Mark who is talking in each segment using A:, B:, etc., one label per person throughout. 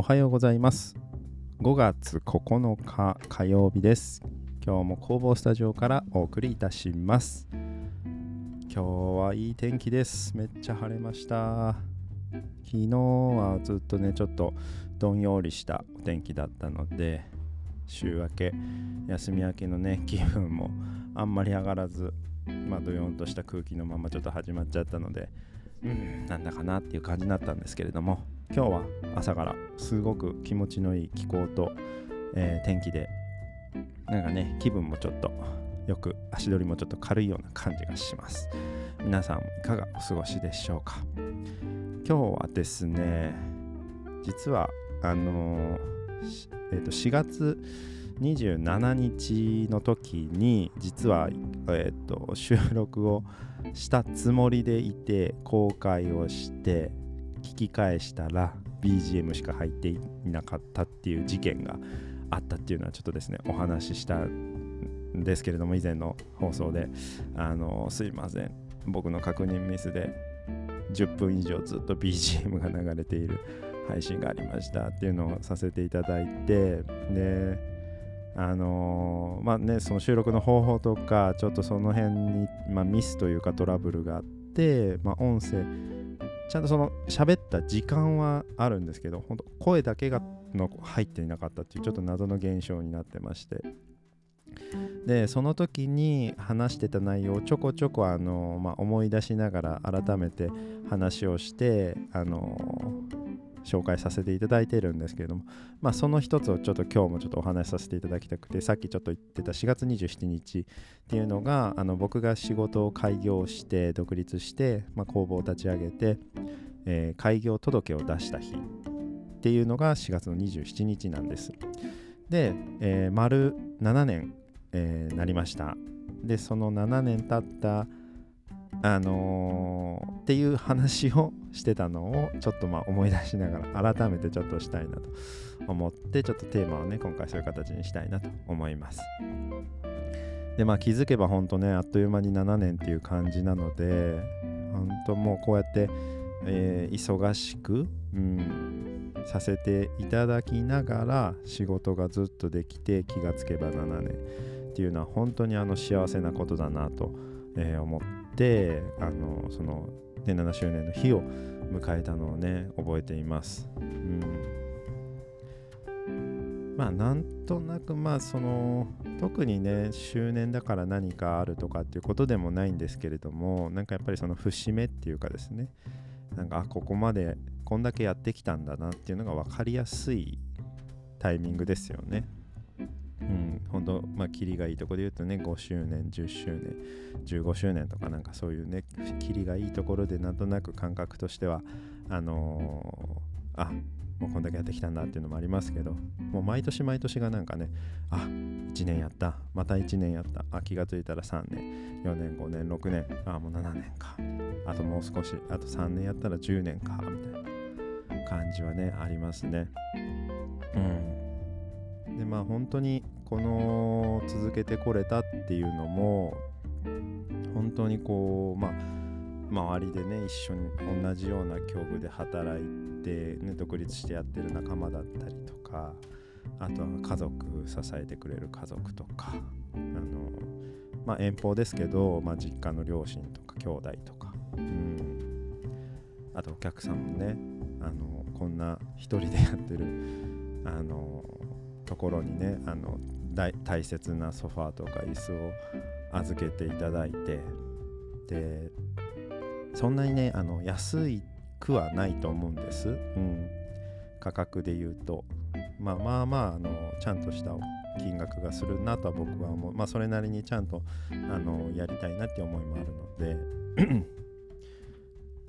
A: おはようございます。5月9日火曜日です。今日も工房スタジオからお送りいたします。今日はいい天気です。めっちゃ晴れました。昨日はずっとねちょっとどんよりしたお天気だったので週明け休み明けのね 気分もあんまり上がらずまあどよんとした空気のままちょっと始まっちゃったのでうん。なんだかなっていう感じになったんですけれども今日は朝からすごく気持ちのいい気候と、えー、天気でなんかね気分もちょっとよく足取りもちょっと軽いような感じがします。皆さんいかがお過ごしでしょうか？今日はですね実はあのーえー、と4月27日の時に実は、えー、と収録をしたつもりでいて公開をして聞き返したら BGM しか入っていなかったっていう事件があったっていうのはちょっとですねお話ししたんですけれども以前の放送で。あのすいません。僕の確認ミスで10分以上ずっと BGM が流れている配信がありましたっていうのをさせていただいてであのー、まあねその収録の方法とかちょっとその辺に、まあ、ミスというかトラブルがあって、まあ、音声ちゃんとその喋った時間はあるんですけど本当声だけがの入っていなかったっていうちょっと謎の現象になってまして。でその時に話してた内容をちょこちょこあの、まあ、思い出しながら改めて話をしてあの紹介させていただいているんですけれども、まあ、その一つをちょっと今日もちょっとお話しさせていただきたくてさっきちょっと言ってた4月27日っていうのがあの僕が仕事を開業して独立して、まあ、工房を立ち上げて、えー、開業届を出した日っていうのが4月の27日なんです。で、えー、丸7年、えー、なりました。でその7年経ったあのー、っていう話をしてたのをちょっとまあ思い出しながら改めてちょっとしたいなと思ってちょっとテーマをね今回そういう形にしたいなと思います。でまあ気づけばほんとねあっという間に7年っていう感じなので本当もうこうやって、えー、忙しく、うん、させていただきながら仕事がずっとできて気がつけば7年っていうのは本当にあの幸せなことだなと、えー、思っててあのその、7周年の日を迎えたのをね覚えています。うんまあなんとなくまあその特にね周年だから何かあるとかっていうことでもないんですけれどもなんかやっぱりその節目っていうかですねなんかあここまでこんだけやってきたんだなっていうのが分かりやすいタイミングですよね。まあ、キリがいいところで言うとね、5周年、10周年、15周年とかなんかそういうね、キリがいいところでなんとなく感覚としては、あのー、あ、もうこんだけやってきたんだっていうのもありますけど、もう毎年毎年がなんかね、あ、1年やった、また1年やった、あ、気がついたら3年、4年、5年、6年、あ、もう7年か、あともう少し、あと3年やったら10年か、みたいな感じはね、ありますね。うん。でまあ本当にこの続けてこれたっていうのも本当にこうまあ周りでね一緒に同じような境遇で働いて、ね、独立してやってる仲間だったりとかあとは家族支えてくれる家族とかあの、まあ、遠方ですけど、まあ、実家の両親とか兄弟とか、うん、あとお客さんもねあのこんな一人でやってるあのところにねあの大切なソファーとか椅子を預けていただいてでそんなにねあの安いくはないと思うんです、うん、価格で言うと、まあ、まあまああのちゃんとした金額がするなとは僕は思う。まあそれなりにちゃんとあのやりたいなって思いもあるので。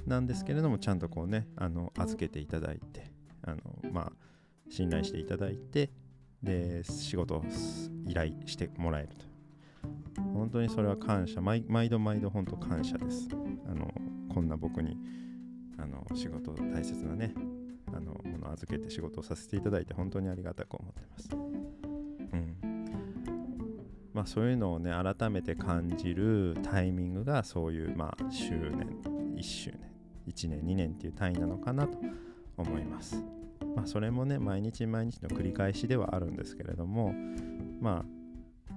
A: なんですけれどもちゃんとこうねあの預けていただいてあのまあ信頼していただいてで仕事を依頼してもらえると。本当にそれは感謝。毎度毎度本当感謝です。あのこんな僕にあの仕事大切なねあのものを預けて仕事をさせていただいて本当にありがたく思ってます。うん。まあそういうのをね改めて感じるタイミングがそういうまあ周年1周年1年2年っていう単位なのかなと思いますまあ、それもね毎日毎日の繰り返しではあるんですけれどもまあ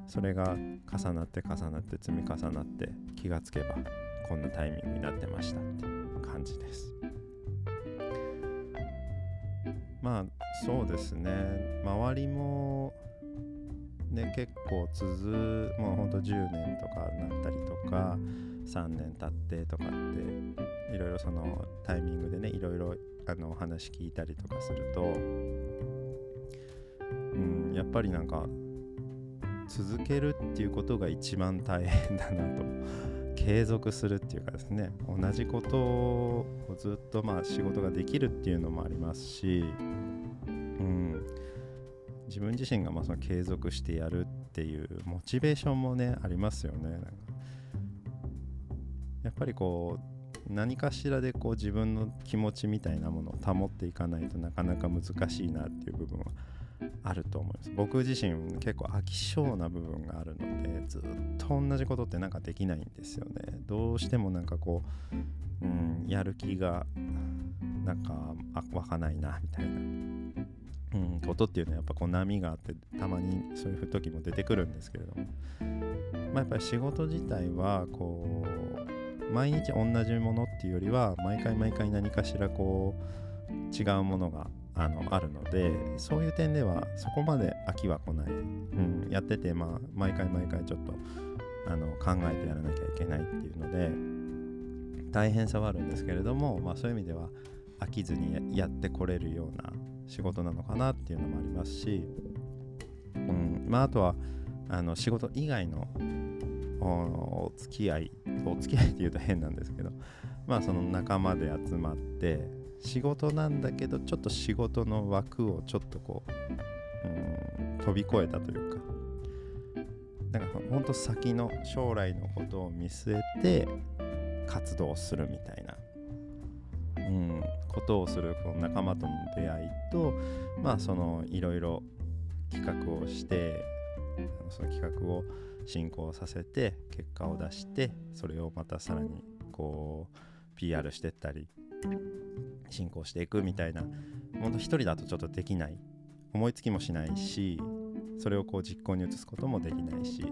A: それが重なって重なって積み重なって気がつけばこんなタイミングになってましたっていう感じです。まあそうですね。周りもね結構続もうほんと10年とかなったりとか3年経ってとかっていろいろそのタイミングでねいろいろあの話聞いたりとかするとうんやっぱりなんか続けるっていうことが一番大変だなと。継続するっていうかですね。同じことをずっとまあ仕事ができるっていうのもありますし、うん、自分自身がまあその継続してやるっていうモチベーションもねありますよね。なんかやっぱりこう何かしらでこう自分の気持ちみたいなものを保っていかないとなかなか難しいなっていう部分はあると思います。僕自身結構飽き性な部分があるのでずっと同じことってなんかできないんですよね。どうしてもなんかこう、うん、やる気がなんか湧かないなみたいな、うん、ことっていうのはやっぱこう波があってたまにそういう時も出てくるんですけれども、まあ、やっぱり仕事自体はこう毎日同じものっていうよりは毎回毎回何かしらこう違うものがあのあるのでそういう点ではそこまで飽きは来ない、うん、やってて、まあ、毎回毎回ちょっとあの考えてやらなきゃいけないっていうので大変さはあるんですけれども、まあ、そういう意味では飽きずにやってこれるような仕事なのかなっていうのもありますし、うんまあ、あとはあの仕事以外のお付き合いお付き合いっていうと変なんですけど まあその仲間で集まって仕事なんだけどちょっと仕事の枠をちょっとこううん飛び越えたというかなんかほんと先の将来のことを見据えて活動するみたいな、うん、ことをするこの仲間との出会いとまあそのいろいろ企画をしてその企画を進行させて結果を出してそれをまたさらにこう PR してったり進行していくみたいなほんと一人だとちょっとできない。思いつきもしないしそれをこう実行に移すこともできないし、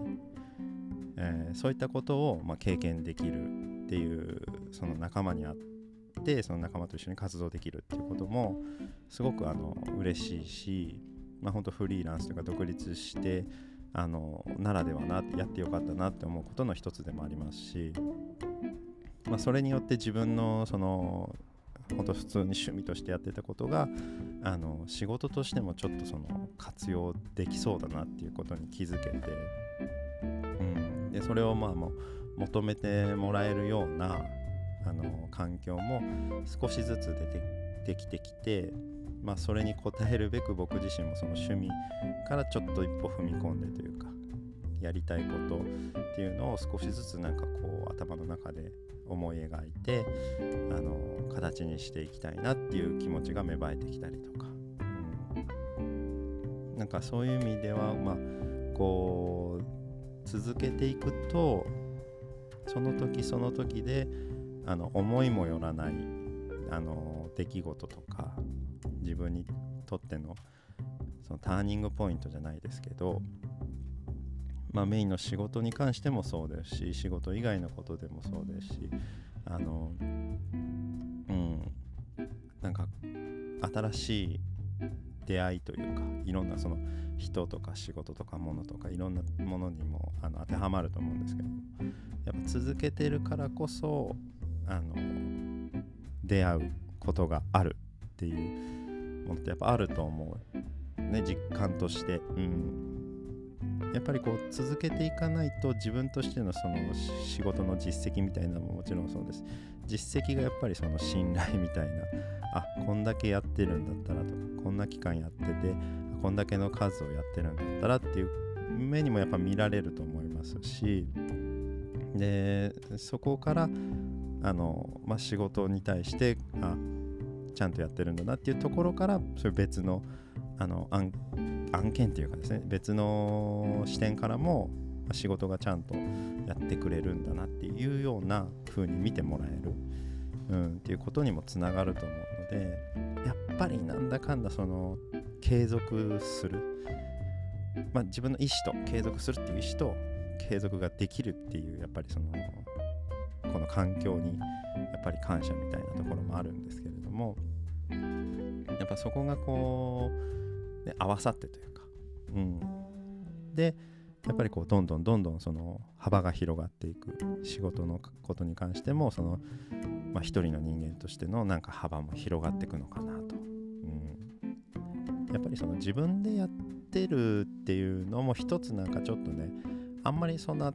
A: えー、そういったことをま経験できるっていうその仲間にあってその仲間と一緒に活動できるっていうこともすごくあの嬉しいし、まあ、本当フリーランスというか独立してあのならではなやってよかったなって思うことの一つでもありますし、まあ、それによって自分のその本当普通に趣味としてやってたことがあの仕事としてもちょっとその活用できそうだなっていうことに気づけて、うん、でそれをまあもう求めてもらえるようなあの環境も少しずつ出てできてきて、まあ、それに応えるべく僕自身もその趣味からちょっと一歩踏み込んでというかやりたいことっていうのを少しずつなんかこう頭の中で思い描いてあの形にしていきたいなっていう気持ちが芽生えてきたりとか、うん、なんかそういう意味ではまあこう続けていくとその時その時であの思いもよらないあの出来事とか自分にとってのそのターニングポイントじゃないですけどまあ、メインの仕事に関してもそうですし仕事以外のことでもそうですしあのうんなんか新しい出会いというかいろんなその人とか仕事とかものとかいろんなものにもあの当てはまると思うんですけどやっぱ続けてるからこそあの出会うことがあるっていうものってやっぱあると思う。ね実感として。うん。やっぱりこう続けていかないと自分としてのその仕事の実績みたいなのももちろんそうです。実績がやっぱりその信頼みたいな。あこんだけやってるんだったらとかこんな期間やっててこんだけの数をやってるんだったらっていう目にもやっぱ見られると思いますし。でそこからあの、まあ、仕事に対してあちゃんとやってるんだなっていうところからそれ別のあの案件っていうかですね別の視点からも仕事がちゃんとやってくれるんだなっていうような風に見てもらえる、うん、っていうことにもつながると思うのでやっぱりなんだかんだその継続する、まあ、自分の意思と継続するっていう意思と継続ができるっていうやっぱりそのこの環境にやっぱり感謝みたいなところもあるんですけれどもやっぱそこがこう、ね、合わさってというか、うん、でやっぱりこうどんどんどんどんその幅が広がっていく仕事のことに関してもその、まあ、一人の人間としてのなんか幅も広がっていくのかなと、うん、やっぱりその自分でやってるっていうのも一つなんかちょっとねあんまりそんな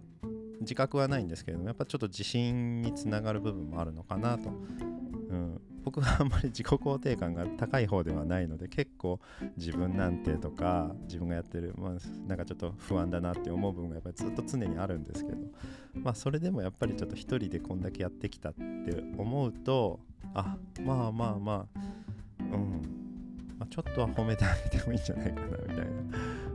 A: 自覚はないんですけれどもやっぱちょっと自信につながる部分もあるのかなと、僕はあんまり自己肯定感が高い方ではないので結構自分なんてとか自分がやってる、まあ、なんかちょっと不安だなって思う部分がやっぱりずっと常にあるんですけどまあそれでもやっぱりちょっと一人でこんだけやってきたって思うとあまあまあまあうん、ま、ちょっとは褒めてあげてもいいんじゃないかなみたいな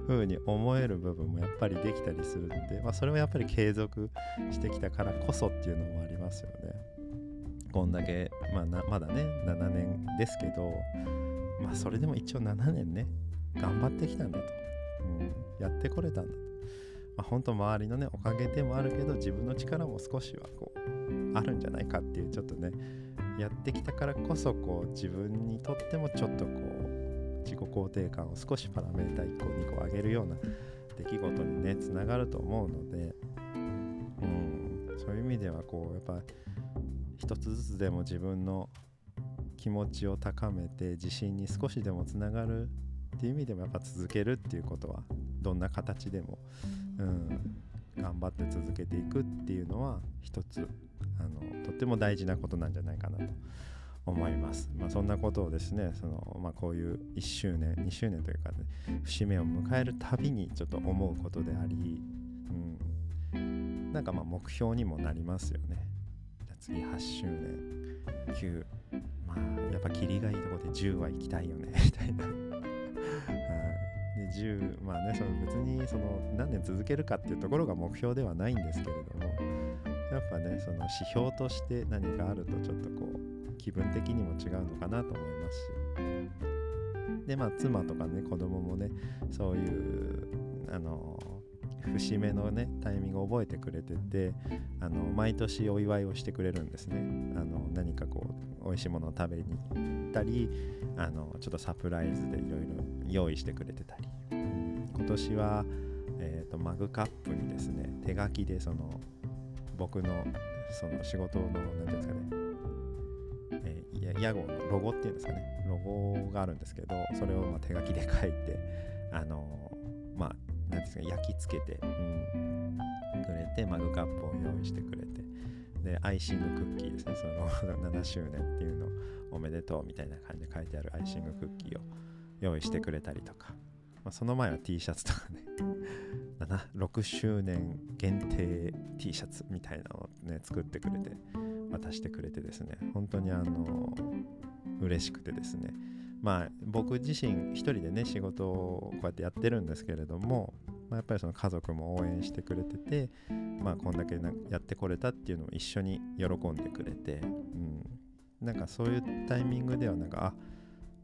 A: 風に思える部分もやっぱりできたりするんで、まあ、それもやっぱり継続してきたからこそっていうのもありますよね。こんだけ、まあ、まだね7年ですけどまあそれでも一応7年ね頑張ってきたんだと、うん、やってこれたんだと、まあ、本当周りのねおかげでもあるけど自分の力も少しはこうあるんじゃないかっていうちょっとねやってきたからこそこう自分にとってもちょっとこう自己肯定感を少しパラメータ1個2個上げるような出来事にねつながると思うので、うん、そういう意味ではこうやっぱ一つずつでも自分の気持ちを高めて自信に少しでもつながるっていう意味でもやっぱ続けるっていうことはどんな形でも、うん、頑張って続けていくっていうのは一つあのとっても大事なことなんじゃないかなと思います。まあ、そんなことをですねその、まあ、こういう1周年2周年というか、ね、節目を迎えるたびにちょっと思うことであり、うん、なんかまあ目標にもなりますよね。次8周年。9まあやっぱキリがいいとこで10は行きたいよね。みたいな。で10まあねその別にその何年続けるかっていうところが目標ではないんですけれどもやっぱねその指標として何かあるとちょっとこう気分的にも違うのかなと思いますし。でまあ妻とかね子供もねそういうあの節目のねタイミングを覚えてくれててあの毎年お祝いをしてくれるんですね。あの何かこう美味しいものを食べに行ったりあのちょっとサプライズでいろいろ用意してくれてたり。今年は、えーと、マグカップにですね手書きでその僕のその仕事の何て言うんですかね、屋号のロゴっていうんですかねロゴがあるんですけどそれをま手書きで書いてあのまあなんですか焼き付けて、うん、くれてマグカップを用意してくれてでアイシングクッキーですねその 7周年っていうのをおめでとうみたいな感じで書いてあるアイシングクッキーを用意してくれたりとか、まあ、その前は T シャツとかね 6周年限定 T シャツみたいなのをね作ってくれて渡してくれてですね本当にあの嬉しくてですねまあ僕自身一人でね仕事をこうやってやってるんですけれども、まあ、やっぱりその家族も応援してくれててまあこんだけやってこれたっていうのを一緒に喜んでくれて、うん、なんかそういうタイミングではなんかあ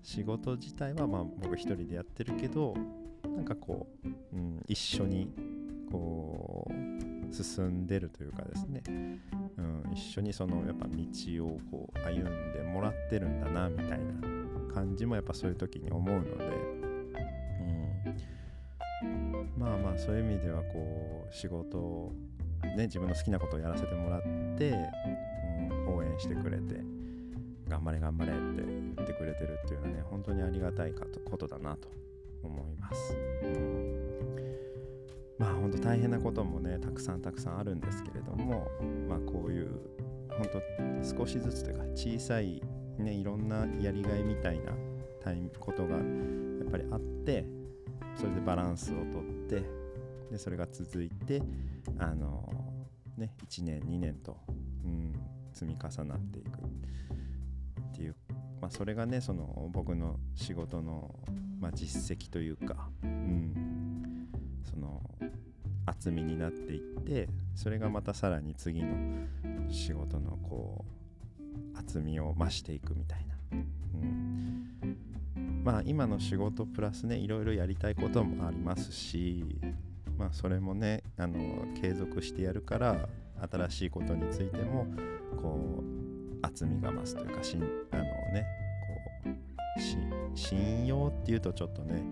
A: 仕事自体はまあ僕一人でやってるけどなんかこう、うん、一緒にこう進んでるというかですね、うん、一緒にそのやっぱ道をこう歩んでもらってるんだなみたいな。感じもやっぱそういう時に思うので、うん、まあまあそういう意味ではこう仕事をね自分の好きなことをやらせてもらって、うん、応援してくれて頑張れ頑張れって言ってくれてるっていうのはね本当にありがたいことだなと思います。うん。まあ本当大変なこともねたくさんたくさんあるんですけれどもまあこういう本当少しずつというか小さいねいろんなやりがいみたいなタイことがやっぱりあってそれでバランスをとってでそれが続いてあのね1年2年と、うん、積み重なっていく。っていう、まあ、それがねその僕の仕事の、まあ、実績というか、うん、その厚みになっていってそれがまたさらに次の仕事のこう厚みを増していくみたいな、うん。まあ今の仕事プラスねいろいろやりたいこともありますしまあそれもねあの継続してやるから新しいことについてもこう厚みが増すというかしんあのねこう信用っていうとちょっとね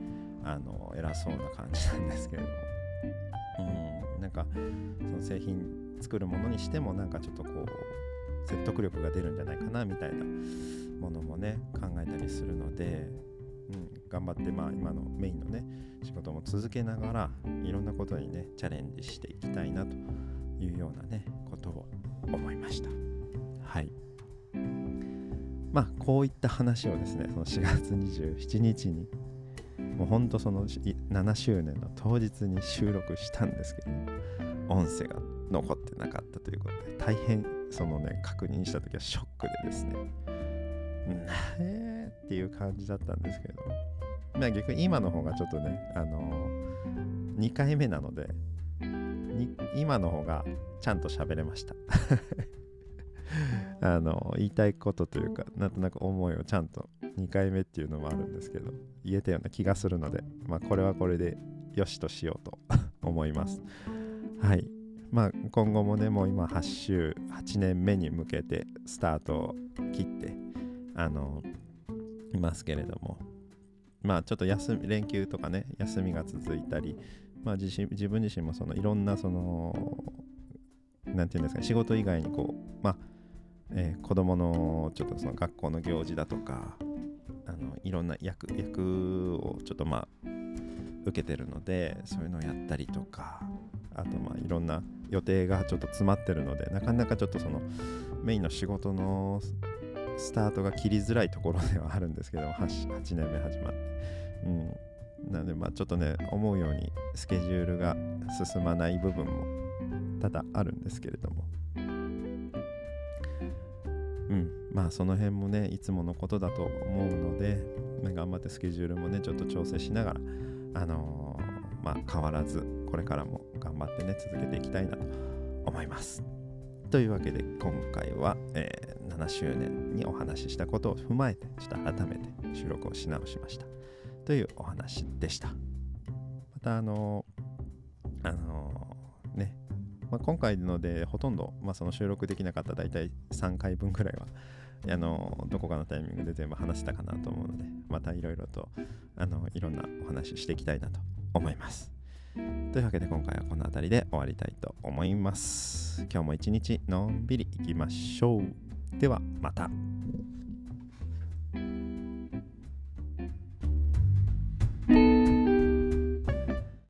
A: あの偉そうな感じなんですけれども。うん。なんかその製品作るものにしてもなんかちょっとこう説得力が出るんじゃないかなみたいなものもね考えたりするので、うん、頑張ってまあ今のメインのね仕事も続けながらいろんなことにねチャレンジしていきたいなというようなねことを思いました。はい。まあこういった話をですねその4月27日にもうほんとその7周年の当日に収録したんですけど音声が残ってなかったということで大変そのね確認した時はショックでですね。なえっていう感じだったんですけどまあ逆に今の方がちょっとねあのー、2回目なので今の方がちゃんと喋れました。あの言いたいことというかなんとなく思いをちゃんと2回目っていうのもあるんですけど言えたような気がするのでまあこれはこれでよしとしようと思います。はいまあ今後もねもう今8週8年目に向けてスタートを切ってあのいますけれども。まあちょっと休み連休とかね休みが続いたりまあ自身自分自身もそのいろんなそのなんていうんですか仕事以外にこうまあ、えー、子供のちょっとその学校の行事だとかあのいろんな役役をちょっとまあ受けてるのでそういうのをやったりとかあとまあいろんな予定がちょっと詰まってるのでなかなかちょっとそのメインの仕事のスタートが切りづらいところではあるんですけど 8, 8年目始まって、うん、なのでまあちょっとね思うようにスケジュールが進まない部分も多々あるんですけれども。うん。まあその辺もねいつものことだと思うので頑張ってスケジュールもねちょっと調整しながらあのー、まあ変わらずこれからも頑張ってね続けていきたいなと思います。というわけで今回は、えー、7周年にお話ししたことを踏まえてちょっと改めて収録をし直しました。というお話でした。またあのー、あのー、ね、まあ、今回のでほとんど、まあ、その収録できなかった大体3回分くらいはあのどこかのタイミングで全部話したかなと思うのでまたいろいろとあのいろんなお話ししていきたいなと思います。というわけで今回はこの辺りで終わりたいと思います今日も一日のんびりいきましょうではまた。